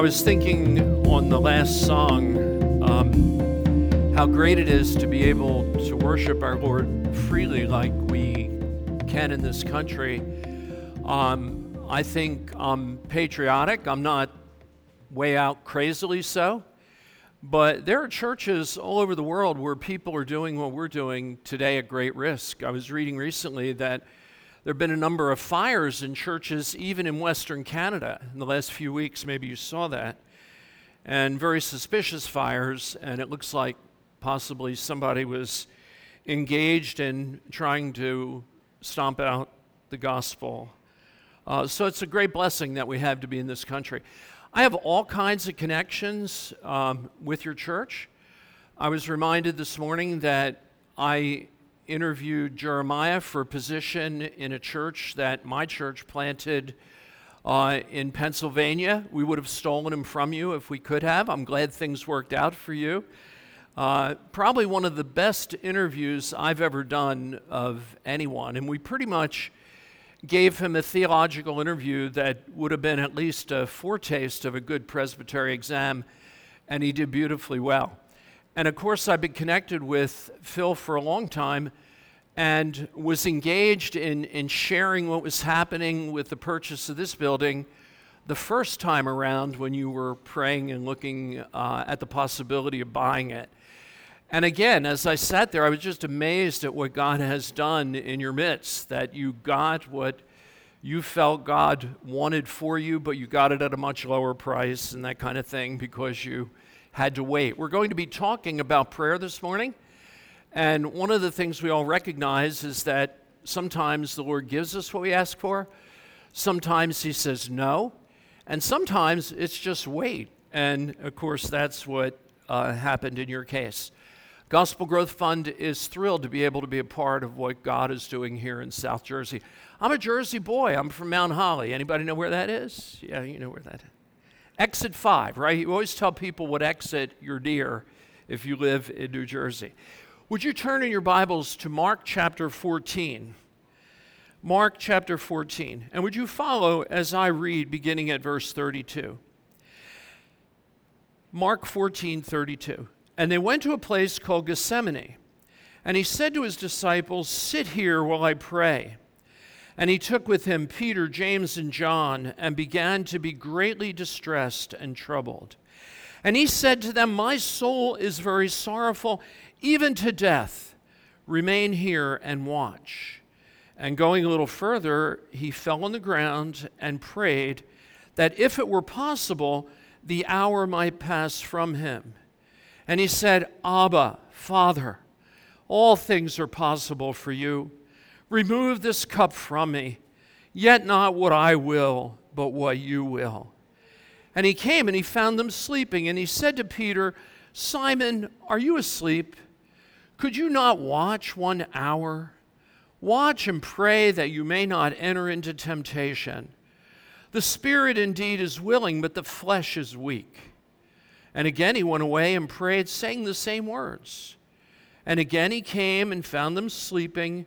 I was thinking on the last song um, how great it is to be able to worship our Lord freely like we can in this country. Um, I think I'm patriotic. I'm not way out crazily so. But there are churches all over the world where people are doing what we're doing today at great risk. I was reading recently that there have been a number of fires in churches, even in Western Canada, in the last few weeks. Maybe you saw that. And very suspicious fires, and it looks like possibly somebody was engaged in trying to stomp out the gospel. Uh, so it's a great blessing that we have to be in this country. I have all kinds of connections um, with your church. I was reminded this morning that I interviewed Jeremiah for a position in a church that my church planted uh, in Pennsylvania. We would have stolen him from you if we could have. I'm glad things worked out for you. Uh, probably one of the best interviews I've ever done of anyone, and we pretty much gave him a theological interview that would have been at least a foretaste of a good presbytery exam, and he did beautifully well. And of course, I've been connected with Phil for a long time and was engaged in, in sharing what was happening with the purchase of this building the first time around when you were praying and looking uh, at the possibility of buying it. And again, as I sat there, I was just amazed at what God has done in your midst, that you got what you felt God wanted for you, but you got it at a much lower price and that kind of thing because you had to wait. We're going to be talking about prayer this morning. And one of the things we all recognize is that sometimes the Lord gives us what we ask for, sometimes He says no, and sometimes it's just wait. And of course, that's what uh, happened in your case. Gospel Growth Fund is thrilled to be able to be a part of what God is doing here in South Jersey. I'm a Jersey boy. I'm from Mount Holly. Anybody know where that is? Yeah, you know where that is. Exit 5, right? You always tell people what exit you're near if you live in New Jersey. Would you turn in your Bibles to Mark chapter 14? Mark chapter 14. And would you follow as I read beginning at verse 32? Mark 14, 32. And they went to a place called Gethsemane. And he said to his disciples, Sit here while I pray. And he took with him Peter, James, and John, and began to be greatly distressed and troubled. And he said to them, My soul is very sorrowful even to death, remain here and watch. And going a little further, he fell on the ground and prayed that if it were possible, the hour might pass from him. And he said, Abba, Father, all things are possible for you. Remove this cup from me, yet not what I will, but what you will. And he came and he found them sleeping, and he said to Peter, Simon, are you asleep? Could you not watch one hour? Watch and pray that you may not enter into temptation. The spirit indeed is willing, but the flesh is weak. And again he went away and prayed, saying the same words. And again he came and found them sleeping,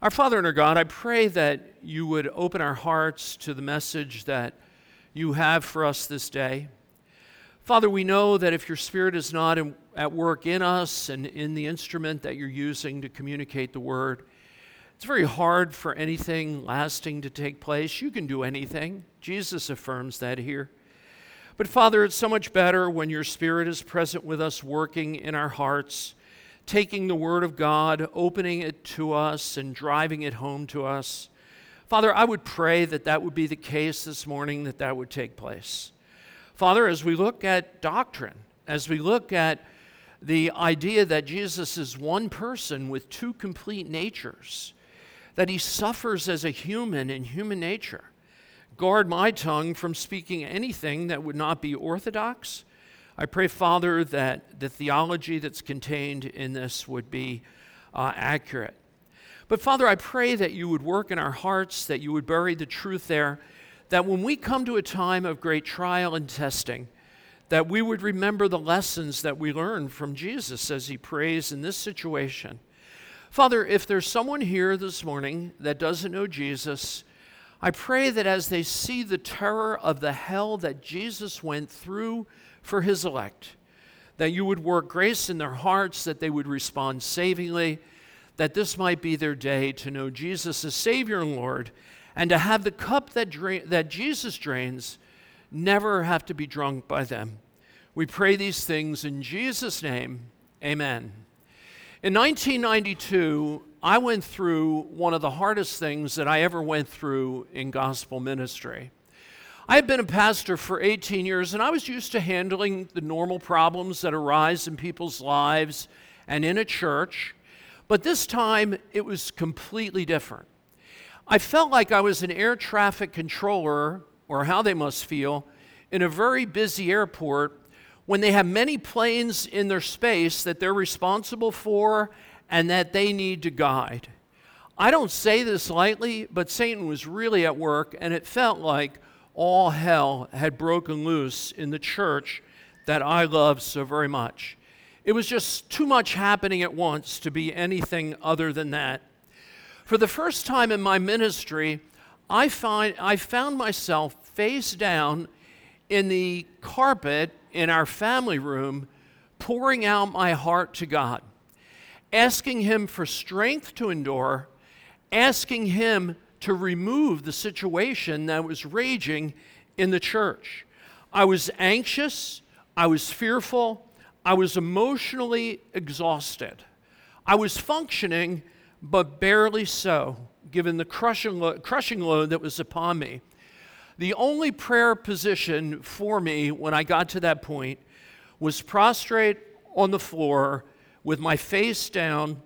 Our Father and our God, I pray that you would open our hearts to the message that you have for us this day. Father, we know that if your Spirit is not in, at work in us and in the instrument that you're using to communicate the word, it's very hard for anything lasting to take place. You can do anything. Jesus affirms that here. But Father, it's so much better when your Spirit is present with us, working in our hearts, taking the Word of God, opening it to us, and driving it home to us. Father, I would pray that that would be the case this morning, that that would take place. Father, as we look at doctrine, as we look at the idea that Jesus is one person with two complete natures, that he suffers as a human in human nature. Guard my tongue from speaking anything that would not be orthodox I pray, Father, that the theology that's contained in this would be uh, accurate. But Father, I pray that you would work in our hearts, that you would bury the truth there, that when we come to a time of great trial and testing, that we would remember the lessons that we learned from Jesus as he prays in this situation. Father, if there's someone here this morning that doesn't know Jesus, I pray that as they see the terror of the hell that Jesus went through for his elect, that you would work grace in their hearts, that they would respond savingly, that this might be their day to know Jesus as Savior and Lord, and to have the cup that, that Jesus drains never have to be drunk by them. We pray these things in Jesus' name. Amen. In 1992, I went through one of the hardest things that I ever went through in gospel ministry. I had been a pastor for 18 years, and I was used to handling the normal problems that arise in people's lives and in a church. But this time, it was completely different. I felt like I was an air traffic controller, or how they must feel, in a very busy airport when they have many planes in their space that they're responsible for and that they need to guide. I don't say this lightly, but Satan was really at work, and it felt like all hell had broken loose in the church that I love so very much. It was just too much happening at once to be anything other than that. For the first time in my ministry, I, find, I found myself face down in the carpet in our family room, pouring out my heart to God, asking Him for strength to endure, asking Him to remove the situation that was raging in the church. I was anxious, I was fearful, I was emotionally exhausted. I was functioning, but barely so, given the crushing, lo- crushing load that was upon me. The only prayer position for me when I got to that point was prostrate on the floor with my face down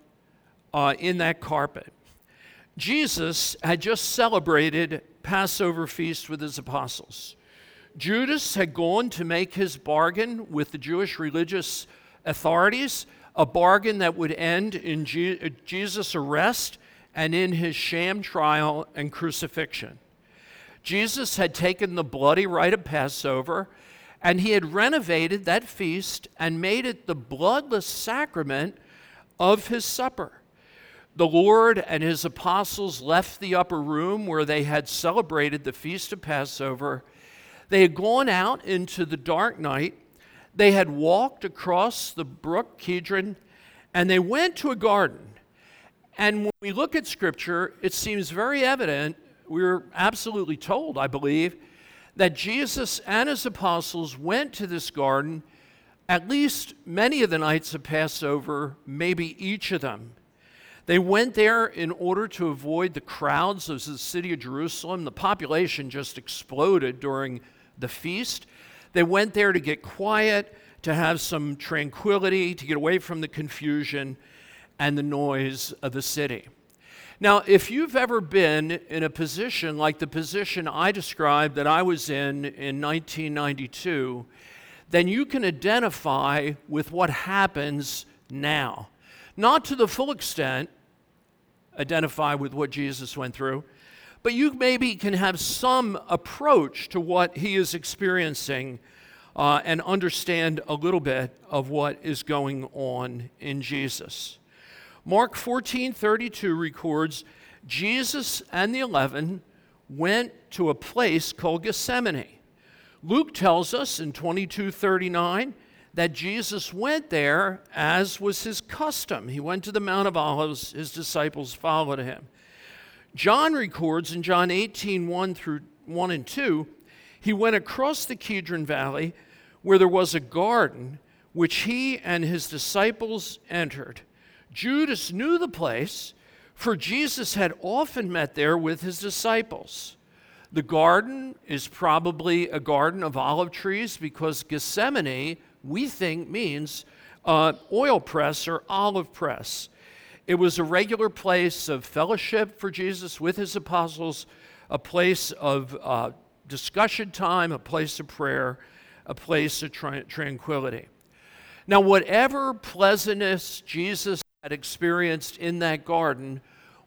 uh, in that carpet. Jesus had just celebrated Passover feast with his apostles. Judas had gone to make his bargain with the Jewish religious authorities, a bargain that would end in Jesus' arrest and in his sham trial and crucifixion. Jesus had taken the bloody rite of Passover and he had renovated that feast and made it the bloodless sacrament of his supper the Lord and his apostles left the upper room where they had celebrated the feast of Passover. They had gone out into the dark night. They had walked across the brook Kidron, and they went to a garden. And when we look at Scripture, it seems very evident, we're absolutely told, I believe, that Jesus and his apostles went to this garden at least many of the nights of Passover, maybe each of them. They went there in order to avoid the crowds of the city of Jerusalem. The population just exploded during the feast. They went there to get quiet, to have some tranquility, to get away from the confusion and the noise of the city. Now, if you've ever been in a position like the position I described that I was in in 1992, then you can identify with what happens now. Not to the full extent identify with what Jesus went through, but you maybe can have some approach to what he is experiencing uh, and understand a little bit of what is going on in Jesus. Mark 14 32 records Jesus and the eleven went to a place called Gethsemane. Luke tells us in 22 39 that Jesus went there as was his custom. He went to the Mount of Olives, his disciples followed him. John records in John 18 1 through 1 and 2, he went across the Kidron Valley where there was a garden which he and his disciples entered. Judas knew the place, for Jesus had often met there with his disciples. The garden is probably a garden of olive trees because Gethsemane we think means uh, oil press or olive press. It was a regular place of fellowship for Jesus with his apostles, a place of uh, discussion time, a place of prayer, a place of tra- tranquility. Now, whatever pleasantness Jesus had experienced in that garden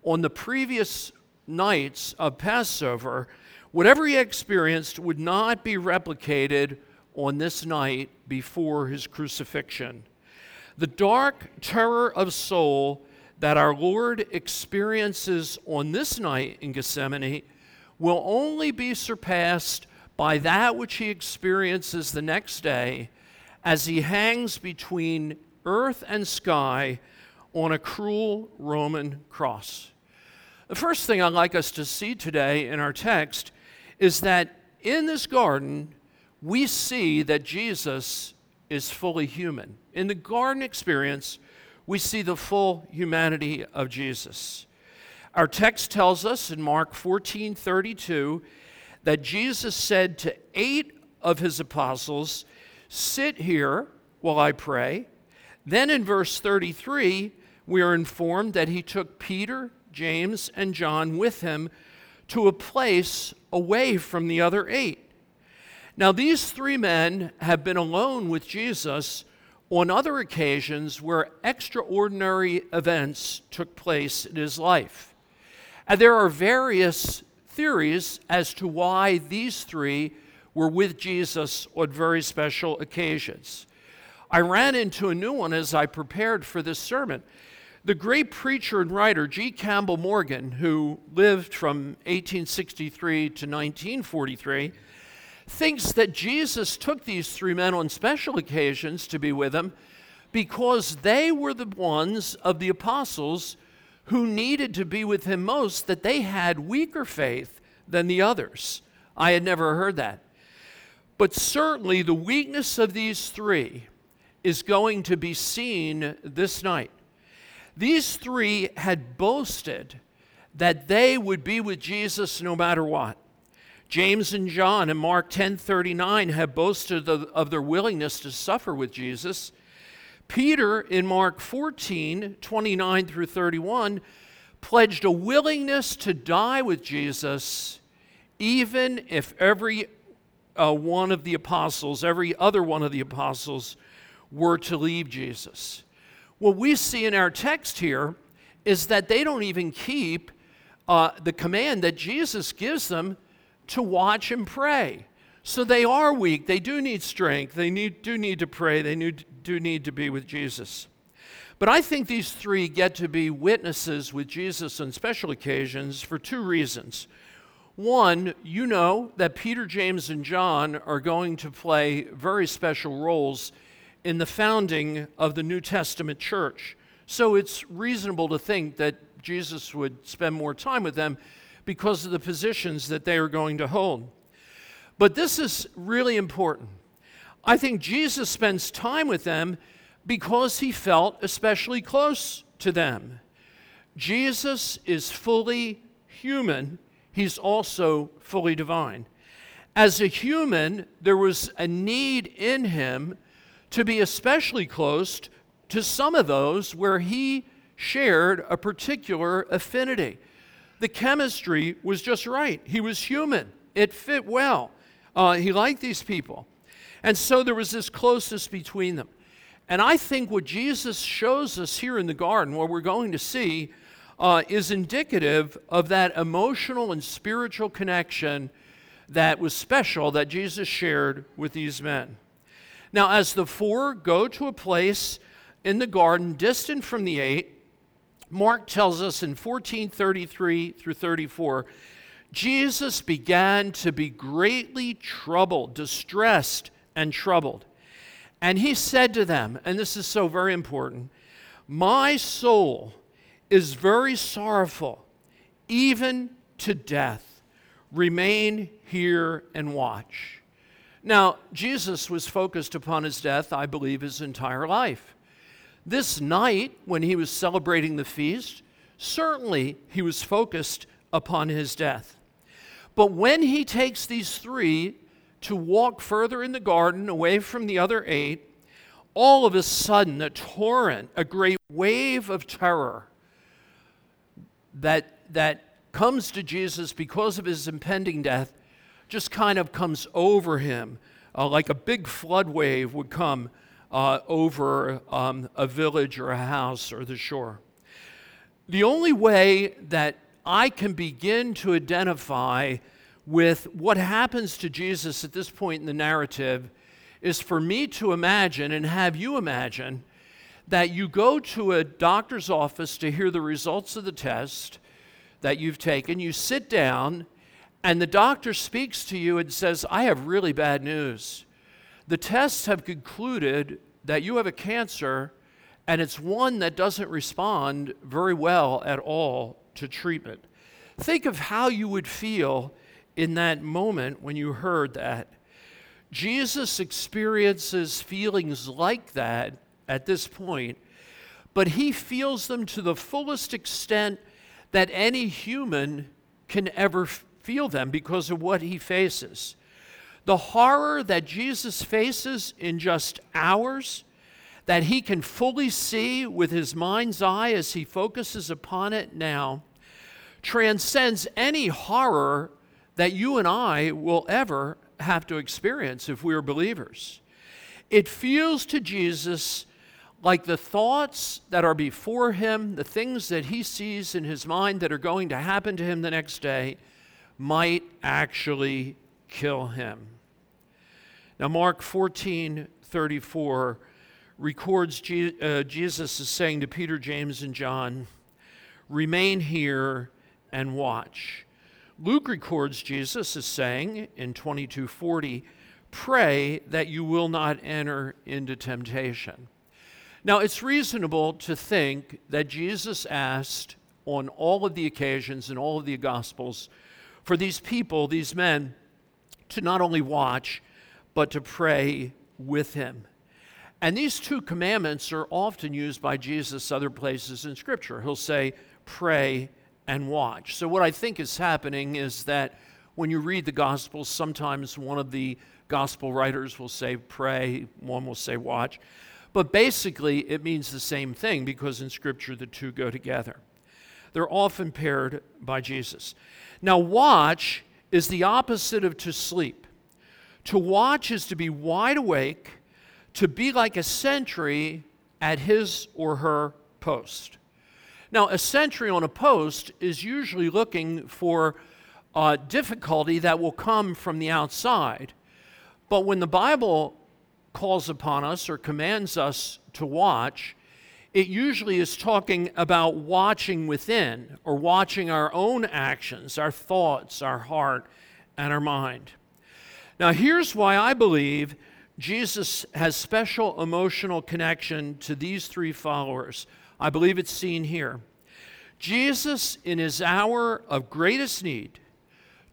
on the previous nights of Passover, whatever he experienced would not be replicated on this night before his crucifixion. The dark terror of soul that our Lord experiences on this night in Gethsemane will only be surpassed by that which he experiences the next day as he hangs between earth and sky on a cruel Roman cross. The first thing I'd like us to see today in our text is that in this garden, we see that Jesus is fully human. In the garden experience, we see the full humanity of Jesus. Our text tells us in Mark 14 32 that Jesus said to eight of his apostles, Sit here while I pray. Then in verse 33, we are informed that he took Peter, James, and John with him to a place away from the other eight. Now, these three men have been alone with Jesus on other occasions where extraordinary events took place in his life. And there are various theories as to why these three were with Jesus on very special occasions. I ran into a new one as I prepared for this sermon. The great preacher and writer G. Campbell Morgan, who lived from 1863 to 1943, thinks that Jesus took these three men on special occasions to be with him because they were the ones of the apostles who needed to be with him most, that they had weaker faith than the others. I had never heard that. But certainly the weakness of these three is going to be seen this night. These three had boasted that they would be with Jesus no matter what. James and John in Mark 10:39 have boasted of, their willingness to suffer with Jesus. Peter in Mark 14:29 through 31 pledged a willingness to die with Jesus even if every uh, one of the apostles, every other one of the apostles were to leave Jesus. What we see in our text here is that they don't even keep uh, the command that Jesus gives them to watch and pray. So they are weak. They do need strength. They need, do need to pray. They need, do need to be with Jesus. But I think these three get to be witnesses with Jesus on special occasions for two reasons. One, you know that Peter, James, and John are going to play very special roles in the founding of the New Testament church. So it's reasonable to think that Jesus would spend more time with them because of the positions that they are going to hold. But this is really important. I think Jesus spends time with them because he felt especially close to them. Jesus is fully human, he's also fully divine. As a human, there was a need in him to be especially close to some of those where he shared a particular affinity the chemistry was just right. He was human, it fit well. Uh, he liked these people. And so there was this closeness between them. And I think what Jesus shows us here in the garden, what we're going to see, uh, is indicative of that emotional and spiritual connection that was special that Jesus shared with these men. Now, as the four go to a place in the garden distant from the eight, Mark tells us in 1433 through 34 Jesus began to be greatly troubled, distressed, and troubled. And he said to them, and this is so very important My soul is very sorrowful, even to death. Remain here and watch. Now, Jesus was focused upon his death, I believe, his entire life. This night, when he was celebrating the feast, certainly he was focused upon his death. But when he takes these three to walk further in the garden away from the other eight, all of a sudden, a torrent, a great wave of terror that, that comes to Jesus because of his impending death just kind of comes over him uh, like a big flood wave would come uh, over um, a village or a house or the shore. The only way that I can begin to identify with what happens to Jesus at this point in the narrative is for me to imagine and have you imagine that you go to a doctor's office to hear the results of the test that you've taken, you sit down, and the doctor speaks to you and says, I have really bad news. The tests have concluded that you have a cancer, and it's one that doesn't respond very well at all to treatment. Think of how you would feel in that moment when you heard that. Jesus experiences feelings like that at this point, but he feels them to the fullest extent that any human can ever feel them because of what he faces. The horror that Jesus faces in just hours, that he can fully see with his mind's eye as he focuses upon it now, transcends any horror that you and I will ever have to experience if we are believers. It feels to Jesus like the thoughts that are before him, the things that he sees in his mind that are going to happen to him the next day, might actually kill him. Now, Mark 14 34 records Je- uh, Jesus is saying to Peter, James, and John, Remain here and watch. Luke records Jesus is saying in 2240, Pray that you will not enter into temptation. Now, it's reasonable to think that Jesus asked on all of the occasions in all of the Gospels for these people, these men, to not only watch, but to pray with him. And these two commandments are often used by Jesus other places in Scripture. He'll say, pray and watch. So, what I think is happening is that when you read the Gospels, sometimes one of the Gospel writers will say, pray, one will say, watch. But basically, it means the same thing because in Scripture the two go together. They're often paired by Jesus. Now, watch is the opposite of to sleep. To watch is to be wide awake, to be like a sentry at his or her post. Now, a sentry on a post is usually looking for uh, difficulty that will come from the outside. But when the Bible calls upon us or commands us to watch, it usually is talking about watching within or watching our own actions, our thoughts, our heart, and our mind. Now, here's why I believe Jesus has special emotional connection to these three followers. I believe it's seen here. Jesus, in his hour of greatest need,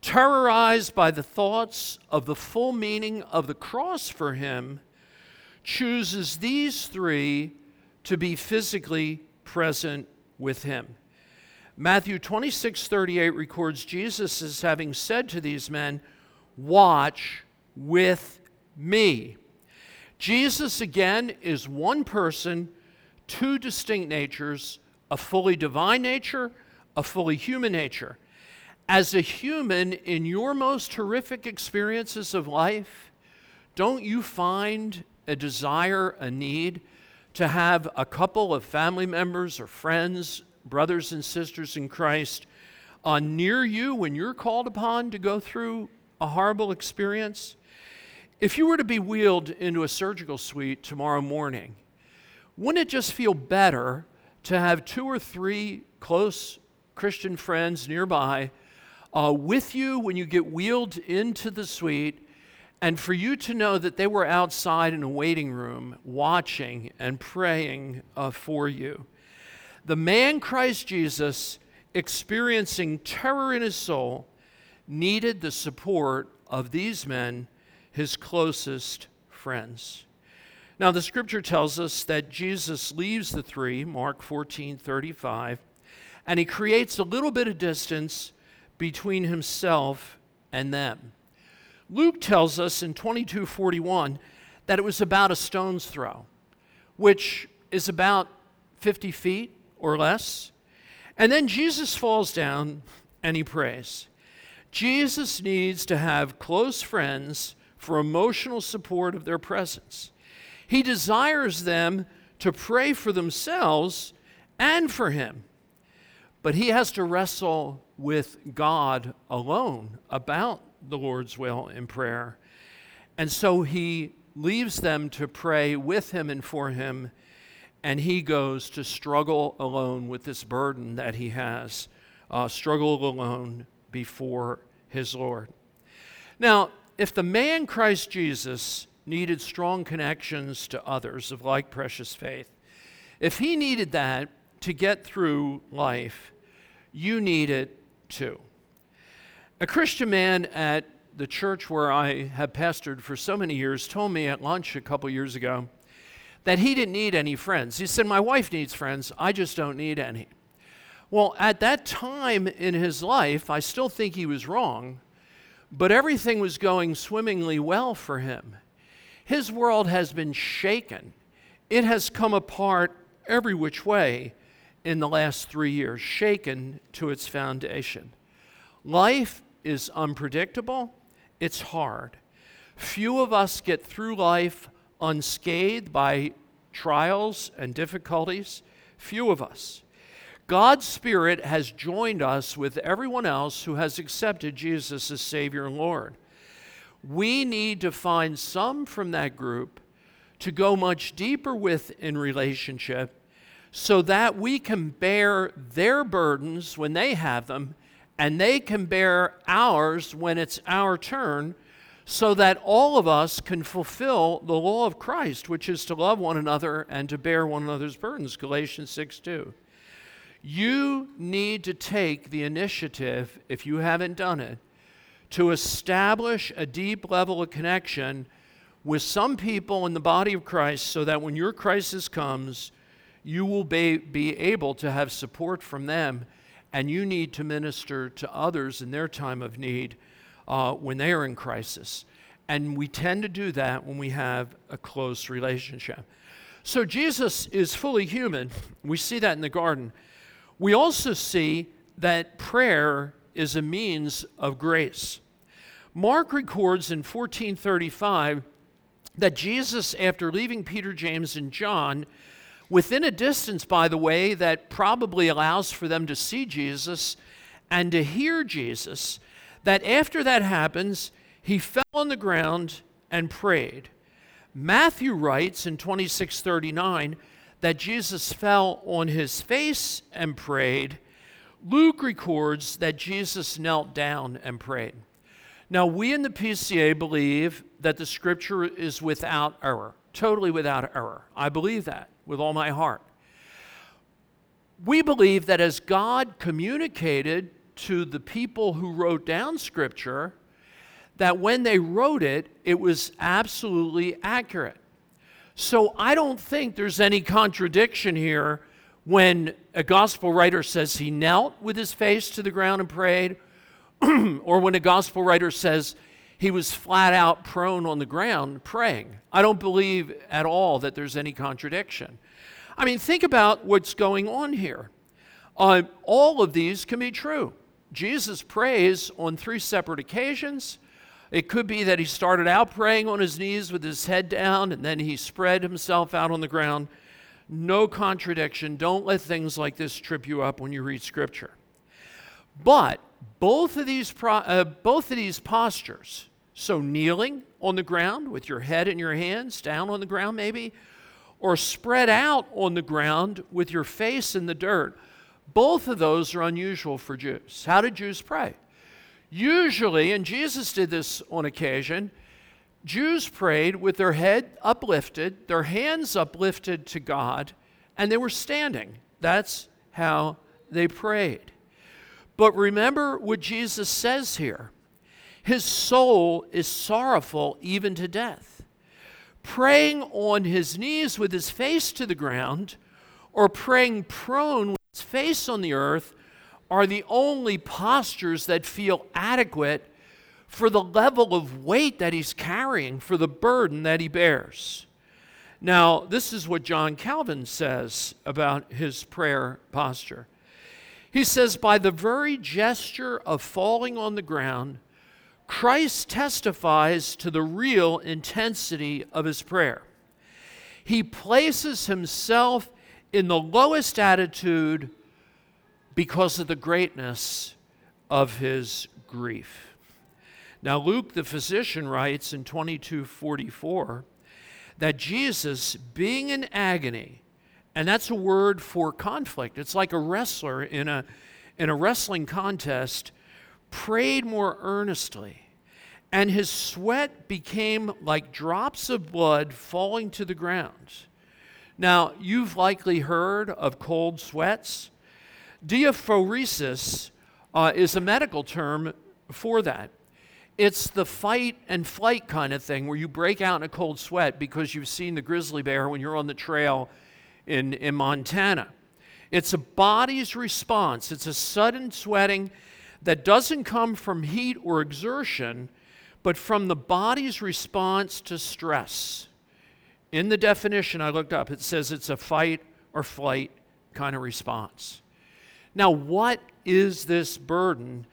terrorized by the thoughts of the full meaning of the cross for him, chooses these three to be physically present with him. Matthew 26 38 records Jesus as having said to these men, Watch with me. Jesus, again, is one person, two distinct natures, a fully divine nature, a fully human nature. As a human, in your most horrific experiences of life, don't you find a desire, a need to have a couple of family members or friends, brothers and sisters in Christ, uh, near you when you're called upon to go through a horrible experience? If you were to be wheeled into a surgical suite tomorrow morning, wouldn't it just feel better to have two or three close Christian friends nearby uh, with you when you get wheeled into the suite and for you to know that they were outside in a waiting room watching and praying uh, for you. The man Christ Jesus, experiencing terror in his soul, needed the support of these men, his closest friends. Now, the scripture tells us that Jesus leaves the three, Mark 14 35, and he creates a little bit of distance between himself and them. Luke tells us in 2241 that it was about a stone's throw, which is about 50 feet or less. And then Jesus falls down and he prays. Jesus needs to have close friends for emotional support of their presence. He desires them to pray for themselves and for him. But he has to wrestle with God alone about the Lord's will in prayer. And so he leaves them to pray with him and for him, and he goes to struggle alone with this burden that he has, uh, struggle alone before his Lord. Now, if the man Christ Jesus needed strong connections to others of like precious faith, if he needed that to get through life, you need it too. A Christian man at the church where I have pastored for so many years told me at lunch a couple years ago that he didn't need any friends. He said, My wife needs friends, I just don't need any. Well, at that time in his life, I still think he was wrong, but everything was going swimmingly well for him. His world has been shaken, it has come apart every which way in the last three years, shaken to its foundation. Life is unpredictable, it's hard. Few of us get through life unscathed by trials and difficulties. Few of us. God's Spirit has joined us with everyone else who has accepted Jesus as Savior and Lord. We need to find some from that group to go much deeper with in relationship so that we can bear their burdens when they have them and they can bear ours when it's our turn, so that all of us can fulfill the law of Christ, which is to love one another and to bear one another's burdens. Galatians 6 2. You need to take the initiative, if you haven't done it, to establish a deep level of connection with some people in the body of Christ so that when your crisis comes, you will be, be able to have support from them and you need to minister to others in their time of need uh, when they are in crisis. And we tend to do that when we have a close relationship. So Jesus is fully human. We see that in the garden. We also see that prayer is a means of grace. Mark records in 1435 that Jesus, after leaving Peter, James, and John, within a distance, by the way, that probably allows for them to see Jesus and to hear Jesus, that after that happens, he fell on the ground and prayed. Matthew writes in 2639 that Jesus fell on his face and prayed. Luke records that Jesus knelt down and prayed. Now, we in the PCA believe that the scripture is without error, totally without error. I believe that with all my heart. We believe that as God communicated to the people who wrote down Scripture, that when they wrote it, it was absolutely accurate. So I don't think there's any contradiction here when a gospel writer says he knelt with his face to the ground and prayed, or when a gospel writer says he was flat out prone on the ground praying. I don't believe at all that there's any contradiction. I mean, think about what's going on here. Uh, all of these can be true. Jesus prays on three separate occasions. It could be that he started out praying on his knees with his head down and then he spread himself out on the ground. No contradiction. Don't let things like this trip you up when you read scripture. But both of these, pro- uh, both of these postures, so, kneeling on the ground with your head in your hands, down on the ground maybe, or spread out on the ground with your face in the dirt. Both of those are unusual for Jews. How did Jews pray? Usually, and Jesus did this on occasion, Jews prayed with their head uplifted, their hands uplifted to God, and they were standing. That's how they prayed. But remember what Jesus says here his soul is sorrowful even to death. Praying on his knees with his face to the ground, or praying prone with his face on the earth, are the only postures that feel adequate for the level of weight that he's carrying, for the burden that he bears. Now, this is what John Calvin says about his prayer posture. He says, By the very gesture of falling on the ground, Christ testifies to the real intensity of his prayer. He places himself in the lowest attitude because of the greatness of his grief. Now, Luke the physician writes in 2244 that Jesus, being in agony, and that's a word for conflict, it's like a wrestler in a, in a wrestling contest, prayed more earnestly. And his sweat became like drops of blood falling to the ground. Now, you've likely heard of cold sweats. Diaphoresis uh, is a medical term for that. It's the fight and flight kind of thing where you break out in a cold sweat because you've seen the grizzly bear when you're on the trail in, in Montana. It's a body's response, it's a sudden sweating that doesn't come from heat or exertion, but from the body's response to stress. In the definition I looked up, it says it's a fight or flight kind of response. Now, what is this burden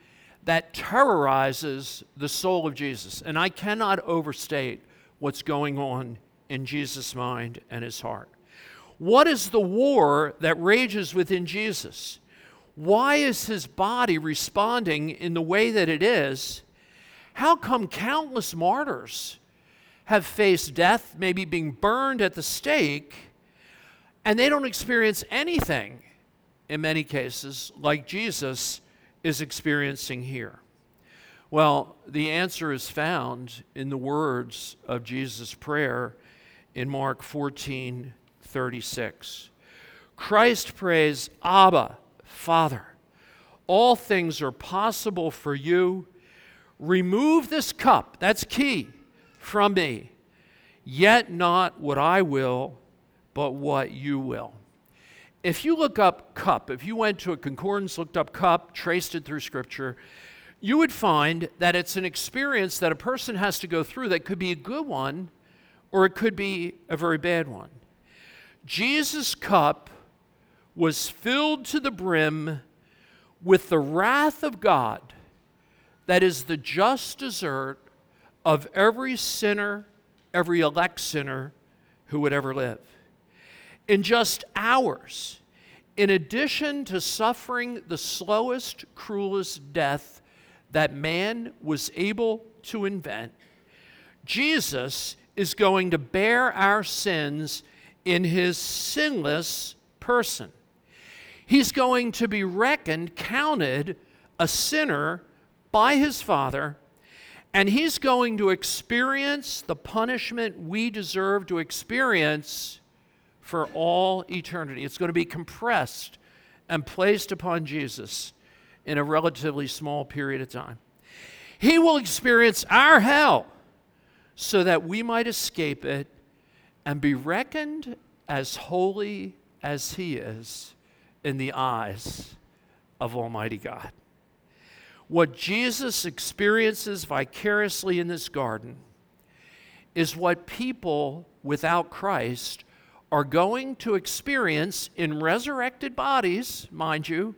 that terrorizes the soul of Jesus? And I cannot overstate what's going on in Jesus' mind and his heart. What is the war that rages within Jesus? Why is his body responding in the way that it is? How come countless martyrs have faced death, maybe being burned at the stake, and they don't experience anything in many cases like Jesus is experiencing here? Well, the answer is found in the words of Jesus' prayer in Mark 14 36. Christ prays, Abba, Father, all things are possible for you. Remove this cup, that's key from me. Yet not what I will, but what you will. If you look up cup, if you went to a concordance, looked up cup, traced it through Scripture, you would find that it's an experience that a person has to go through that could be a good one or it could be a very bad one. Jesus' cup was filled to the brim with the wrath of God that is the just desert of every sinner, every elect sinner who would ever live. In just hours, in addition to suffering the slowest, cruelest death that man was able to invent, Jesus is going to bear our sins in his sinless person. He's going to be reckoned, counted a sinner by his Father and he's going to experience the punishment we deserve to experience for all eternity. It's going to be compressed and placed upon Jesus in a relatively small period of time. He will experience our hell so that we might escape it and be reckoned as holy as He is in the eyes of Almighty God. What Jesus experiences vicariously in this garden is what people without Christ are going to experience in resurrected bodies, mind you,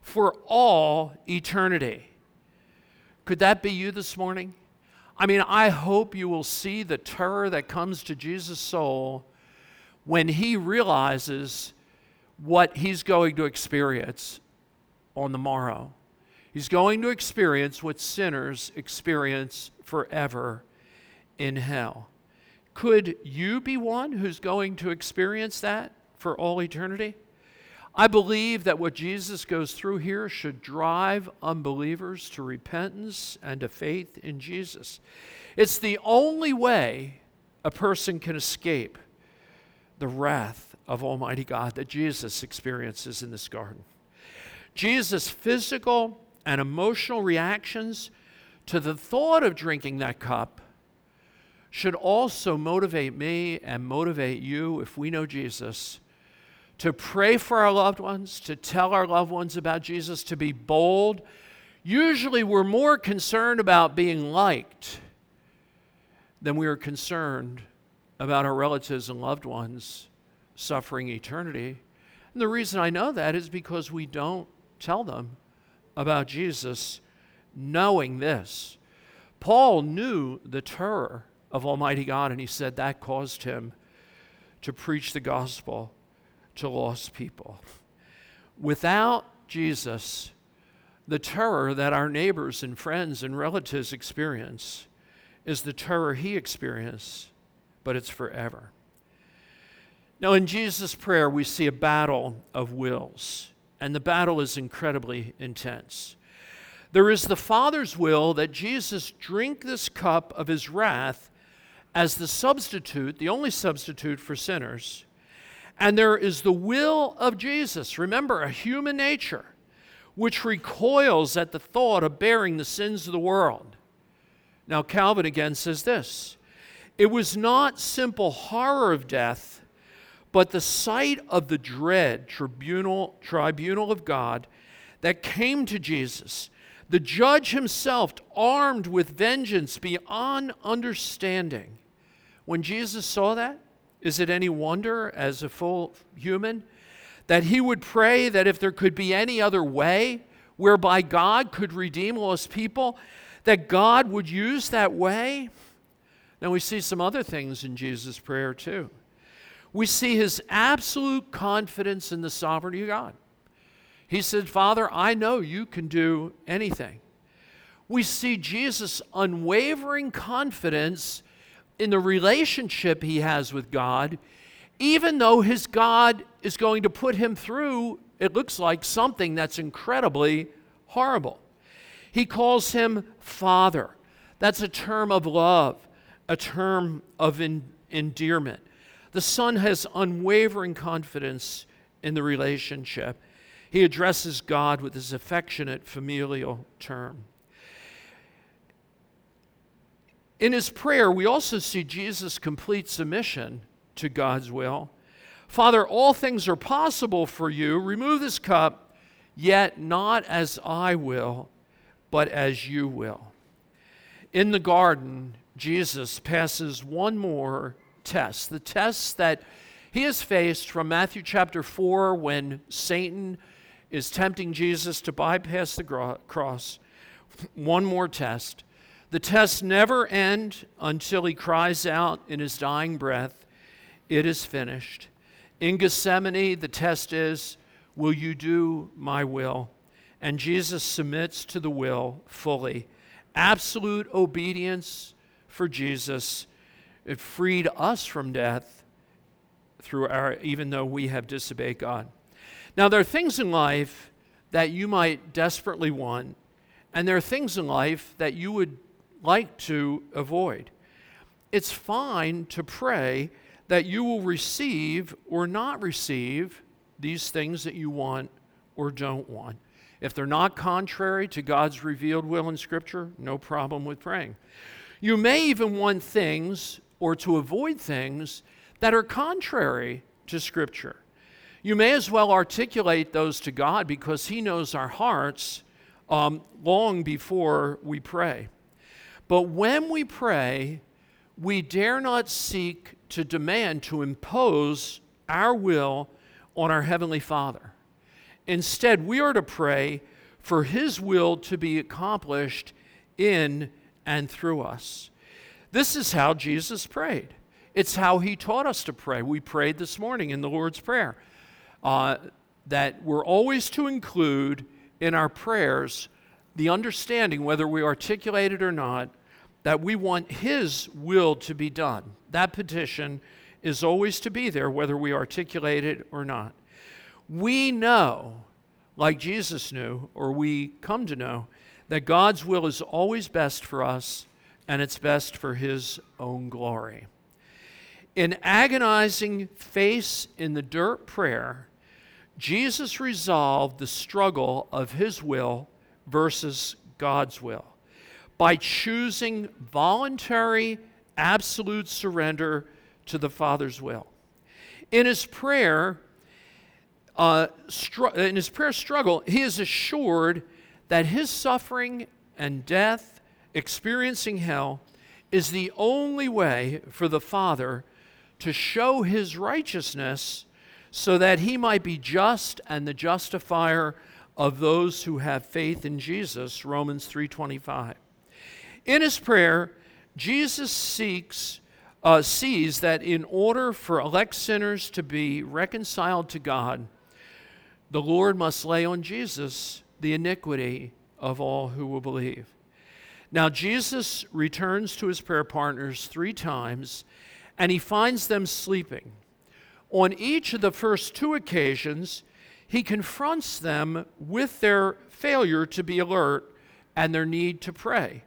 for all eternity. Could that be you this morning? I mean, I hope you will see the terror that comes to Jesus' soul when he realizes what he's going to experience on the morrow. He's going to experience what sinners experience forever in hell. Could you be one who's going to experience that for all eternity? I believe that what Jesus goes through here should drive unbelievers to repentance and to faith in Jesus. It's the only way a person can escape the wrath of Almighty God that Jesus experiences in this garden. Jesus' physical and emotional reactions to the thought of drinking that cup should also motivate me and motivate you, if we know Jesus, to pray for our loved ones, to tell our loved ones about Jesus, to be bold. Usually, we're more concerned about being liked than we are concerned about our relatives and loved ones suffering eternity. And the reason I know that is because we don't tell them about Jesus knowing this. Paul knew the terror of Almighty God, and he said that caused him to preach the gospel to lost people. Without Jesus, the terror that our neighbors and friends and relatives experience is the terror he experienced, but it's forever. Now, in Jesus' prayer, we see a battle of wills, and the battle is incredibly intense. There is the Father's will that Jesus drink this cup of his wrath as the substitute, the only substitute for sinners. And there is the will of Jesus. Remember, a human nature which recoils at the thought of bearing the sins of the world. Now, Calvin again says this it was not simple horror of death, but the sight of the dread tribunal, tribunal of God that came to Jesus. The judge himself, armed with vengeance beyond understanding. When Jesus saw that, is it any wonder, as a full human, that he would pray that if there could be any other way whereby God could redeem lost people, that God would use that way? Now, we see some other things in Jesus' prayer, too. We see his absolute confidence in the sovereignty of God. He said, Father, I know you can do anything. We see Jesus' unwavering confidence in the relationship he has with God, even though his God is going to put him through, it looks like, something that's incredibly horrible. He calls him Father. That's a term of love, a term of en- endearment. The Son has unwavering confidence in the relationship. He addresses God with his affectionate familial term. In his prayer, we also see Jesus' complete submission to God's will. Father, all things are possible for you. Remove this cup, yet not as I will, but as you will. In the garden, Jesus passes one more test the test that he has faced from Matthew chapter 4 when Satan is tempting Jesus to bypass the cross. One more test. The tests never end until he cries out in his dying breath, It is finished. In Gethsemane, the test is, Will you do my will? And Jesus submits to the will fully. Absolute obedience for Jesus. It freed us from death through our, even though we have disobeyed God. Now, there are things in life that you might desperately want, and there are things in life that you would like to avoid. It's fine to pray that you will receive or not receive these things that you want or don't want. If they're not contrary to God's revealed will in Scripture, no problem with praying. You may even want things or to avoid things that are contrary to Scripture. You may as well articulate those to God because He knows our hearts um, long before we pray. But when we pray, we dare not seek to demand to impose our will on our Heavenly Father. Instead, we are to pray for His will to be accomplished in and through us. This is how Jesus prayed. It's how He taught us to pray. We prayed this morning in the Lord's Prayer uh, that we're always to include in our prayers the understanding, whether we articulate it or not, that we want His will to be done. That petition is always to be there, whether we articulate it or not. We know, like Jesus knew, or we come to know, that God's will is always best for us and it's best for His own glory. In agonizing face in the dirt prayer, Jesus resolved the struggle of His will versus God's will by choosing voluntary, absolute surrender to the Father's will. In his prayer, uh, str- in his prayer struggle, he is assured that his suffering and death, experiencing hell, is the only way for the Father to show his righteousness so that he might be just and the justifier of those who have faith in Jesus Romans 3:25 In his prayer, Jesus seeks, uh, sees that in order for elect sinners to be reconciled to God, the Lord must lay on Jesus the iniquity of all who will believe. Now, Jesus returns to his prayer partners three times, and he finds them sleeping. On each of the first two occasions, he confronts them with their failure to be alert and their need to pray.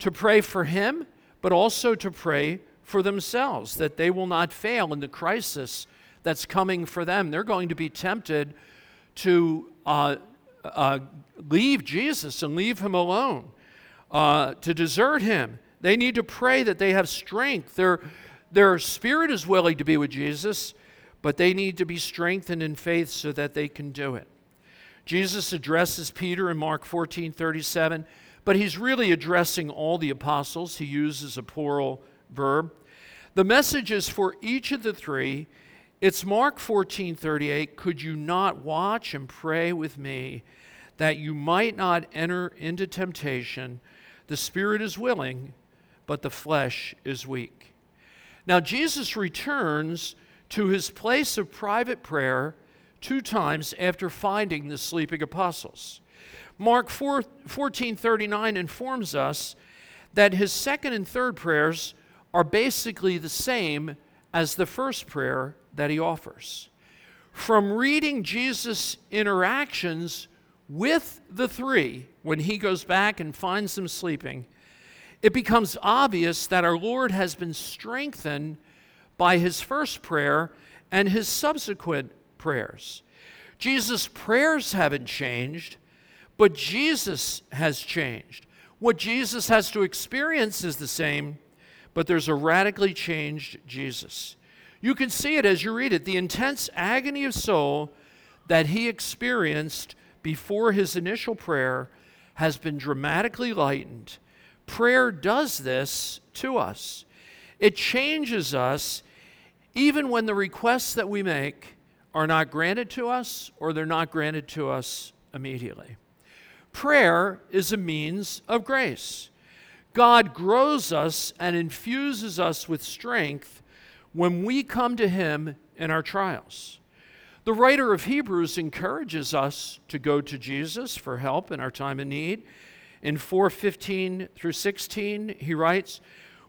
To pray for him, but also to pray for themselves, that they will not fail in the crisis that's coming for them. They're going to be tempted to uh, uh, leave Jesus and leave him alone, uh, to desert him. They need to pray that they have strength. Their, their spirit is willing to be with Jesus, but they need to be strengthened in faith so that they can do it. Jesus addresses Peter in Mark 14 37, but he's really addressing all the apostles. He uses a plural verb. The message is for each of the three. It's Mark 14 38. Could you not watch and pray with me that you might not enter into temptation? The spirit is willing, but the flesh is weak. Now, Jesus returns to his place of private prayer two times after finding the sleeping apostles. Mark 4, 14:39 informs us that his second and third prayers are basically the same as the first prayer that he offers. From reading Jesus' interactions with the three when he goes back and finds them sleeping, it becomes obvious that our Lord has been strengthened by his first prayer and his subsequent prayers. Jesus' prayers haven't changed, but Jesus has changed. What Jesus has to experience is the same, but there's a radically changed Jesus. You can see it as you read it the intense agony of soul that he experienced before his initial prayer has been dramatically lightened. Prayer does this to us, it changes us even when the requests that we make are not granted to us or they're not granted to us immediately. Prayer is a means of grace. God grows us and infuses us with strength when we come to Him in our trials. The writer of Hebrews encourages us to go to Jesus for help in our time of need. In 4:15 through 16, he writes,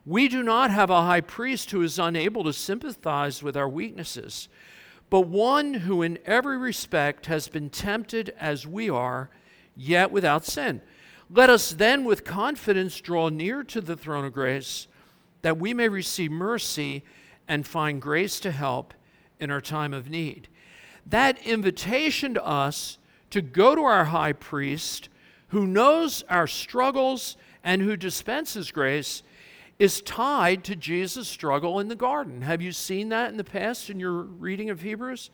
we do not have a high priest who is unable to sympathize with our weaknesses, but one who in every respect has been tempted as we are, yet without sin. Let us then with confidence draw near to the throne of grace, that we may receive mercy and find grace to help in our time of need. That invitation to us to go to our high priest who knows our struggles and who dispenses grace is tied to Jesus' struggle in the garden. Have you seen that in the past in your reading of Hebrews?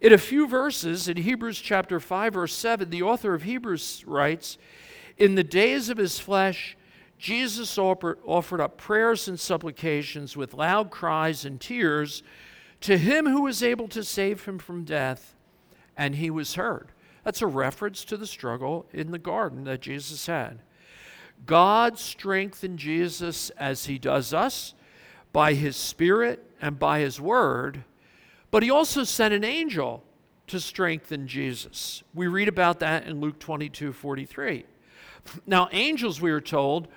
In a few verses, in Hebrews chapter 5, verse 7, the author of Hebrews writes In the days of his flesh, Jesus offered up prayers and supplications with loud cries and tears to him who was able to save him from death, and he was heard. That's a reference to the struggle in the garden that Jesus had. God strengthened Jesus as he does us by his Spirit and by his word, but he also sent an angel to strengthen Jesus. We read about that in Luke 22 43. Now, angels, we are told,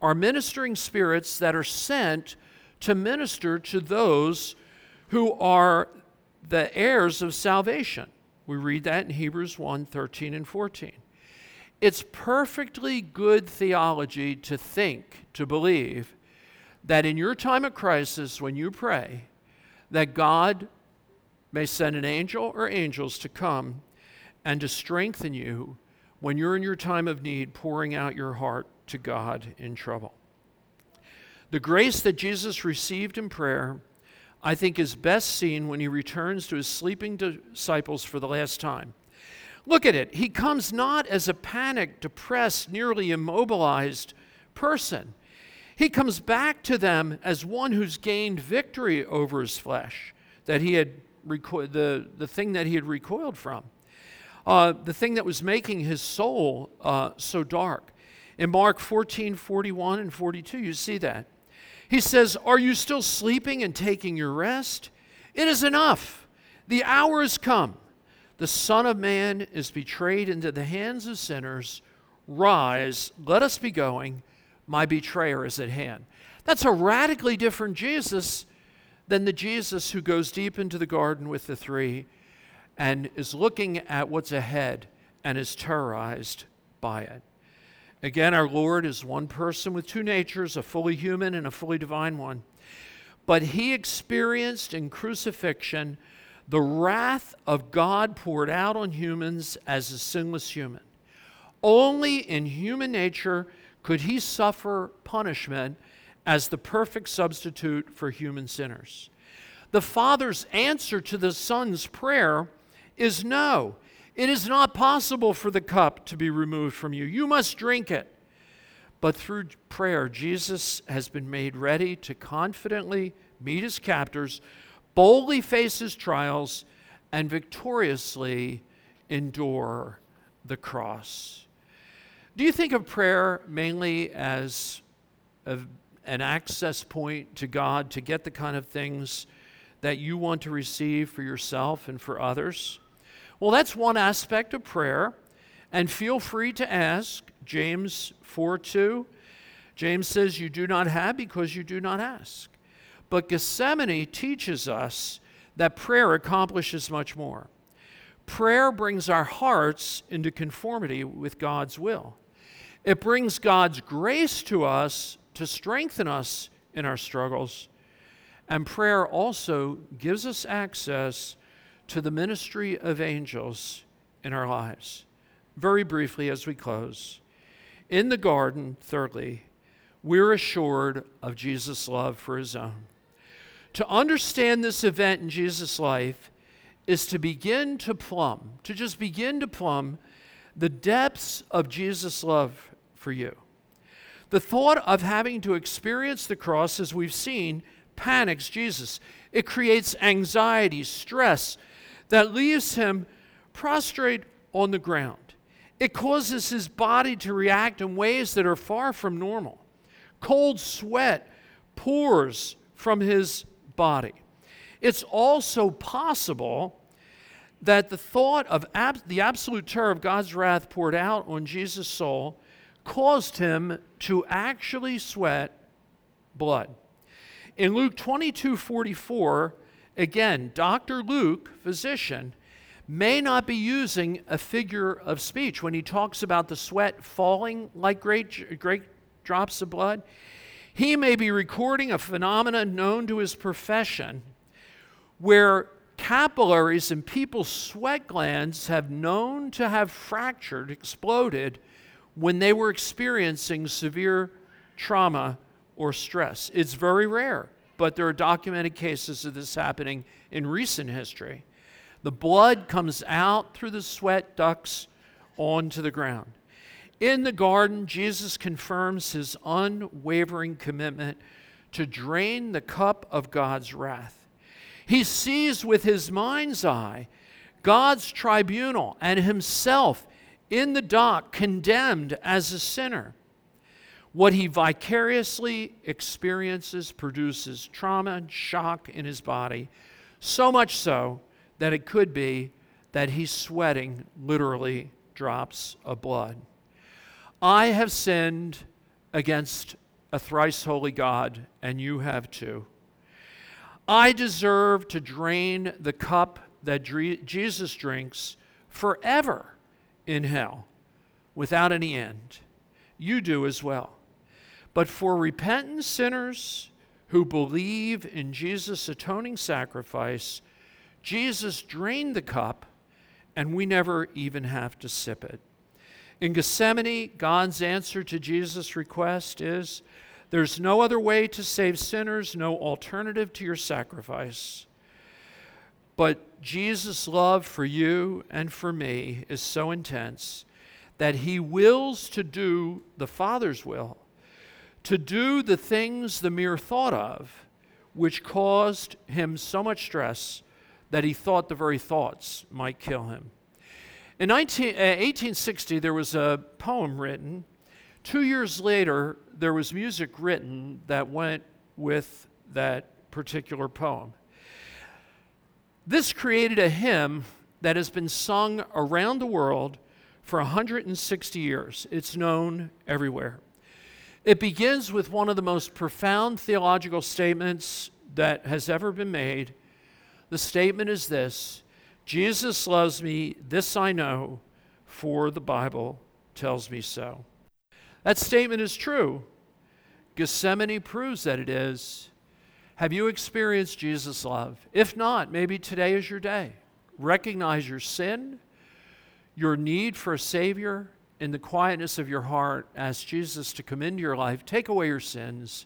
are ministering spirits that are sent to minister to those who are the heirs of salvation. We read that in Hebrews 1 13 and 14. It's perfectly good theology to think, to believe, that in your time of crisis, when you pray, that God may send an angel or angels to come and to strengthen you when you're in your time of need, pouring out your heart to God in trouble. The grace that Jesus received in prayer, I think, is best seen when he returns to his sleeping disciples for the last time. Look at it. He comes not as a panicked, depressed, nearly immobilized person. He comes back to them as one who's gained victory over his flesh, that he had reco- the, the thing that he had recoiled from, uh, the thing that was making his soul uh, so dark. In Mark 14, 41 and 42, you see that. He says, Are you still sleeping and taking your rest? It is enough. The hour has come. The Son of Man is betrayed into the hands of sinners. Rise, let us be going. My betrayer is at hand. That's a radically different Jesus than the Jesus who goes deep into the garden with the three and is looking at what's ahead and is terrorized by it. Again, our Lord is one person with two natures, a fully human and a fully divine one. But he experienced in crucifixion the wrath of God poured out on humans as a sinless human. Only in human nature could he suffer punishment as the perfect substitute for human sinners. The Father's answer to the Son's prayer is no. It is not possible for the cup to be removed from you. You must drink it. But through prayer, Jesus has been made ready to confidently meet his captors, boldly face his trials, and victoriously endure the cross. Do you think of prayer mainly as a, an access point to God to get the kind of things that you want to receive for yourself and for others? Well, that's one aspect of prayer. And feel free to ask. James 4 2. James says, You do not have because you do not ask. But Gethsemane teaches us that prayer accomplishes much more. Prayer brings our hearts into conformity with God's will. It brings God's grace to us to strengthen us in our struggles. And prayer also gives us access to the ministry of angels in our lives. Very briefly, as we close, in the garden, thirdly, we're assured of Jesus' love for his own. To understand this event in Jesus' life is to begin to plumb, to just begin to plumb the depths of Jesus' love for you. The thought of having to experience the cross, as we've seen, panics Jesus. It creates anxiety, stress, that leaves him prostrate on the ground. It causes his body to react in ways that are far from normal. Cold sweat pours from his body. It's also possible that the thought of ab- the absolute terror of God's wrath poured out on Jesus' soul caused him to actually sweat blood. In Luke 22 44, Again, Dr. Luke, physician, may not be using a figure of speech when he talks about the sweat falling like great, great drops of blood. He may be recording a phenomenon known to his profession where capillaries in people's sweat glands have known to have fractured, exploded, when they were experiencing severe trauma or stress. It's very rare but there are documented cases of this happening in recent history. The blood comes out through the sweat ducts onto the ground. In the garden, Jesus confirms his unwavering commitment to drain the cup of God's wrath. He sees with his mind's eye God's tribunal and himself in the dock condemned as a sinner. What he vicariously experiences produces trauma and shock in his body, so much so that it could be that he's sweating literally drops of blood. I have sinned against a thrice holy God, and you have too. I deserve to drain the cup that Jesus drinks forever in hell without any end. You do as well. But for repentant sinners who believe in Jesus' atoning sacrifice, Jesus drained the cup, and we never even have to sip it. In Gethsemane, God's answer to Jesus' request is there's no other way to save sinners, no alternative to your sacrifice. But Jesus' love for you and for me is so intense that he wills to do the Father's will to do the things the mere thought of, which caused him so much stress that he thought the very thoughts might kill him. In 19, uh, 1860, there was a poem written Two years later, there was music written that went with that particular poem. This created a hymn that has been sung around the world for 160 years. It's known everywhere. It begins with one of the most profound theological statements that has ever been made. The statement is this Jesus loves me, this I know, for the Bible tells me so. That statement is true. Gethsemane proves that it is. Have you experienced Jesus' love? If not, maybe today is your day. Recognize your sin, your need for a Savior, in the quietness of your heart, ask Jesus to come into your life, take away your sins,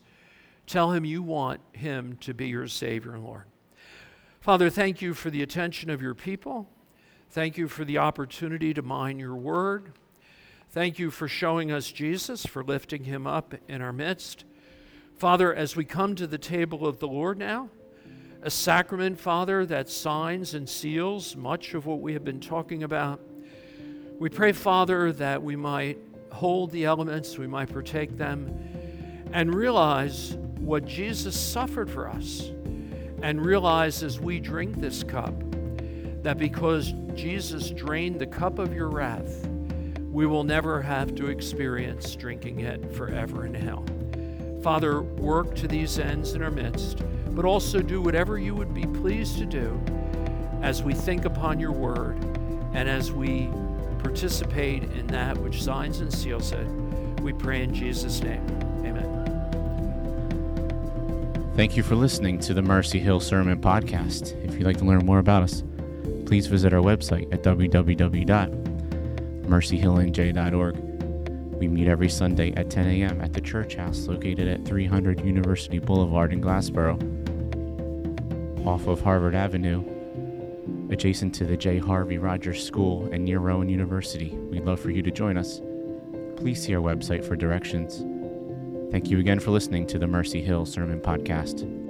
tell Him you want Him to be your Savior and Lord. Father, thank you for the attention of your people. Thank you for the opportunity to mine your word. Thank you for showing us Jesus, for lifting him up in our midst. Father, as we come to the table of the Lord now, a sacrament, Father, that signs and seals much of what we have been talking about. We pray, Father, that we might hold the elements, we might partake them, and realize what Jesus suffered for us and realize as we drink this cup that because Jesus drained the cup of your wrath, we will never have to experience drinking it forever in hell. Father, work to these ends in our midst, but also do whatever you would be pleased to do as we think upon your word and as we participate in that which signs and seals it. We pray in Jesus' name. Thank you for listening to the Mercy Hill Sermon Podcast. If you'd like to learn more about us, please visit our website at www.mercyhillnj.org. We meet every Sunday at 10 a.m. at the church house located at 300 University Boulevard in Glassboro, off of Harvard Avenue, adjacent to the J. Harvey Rodgers School and near Rowan University. We'd love for you to join us. Please see our website for directions. Thank you again for listening to the Mercy Hill Sermon Podcast.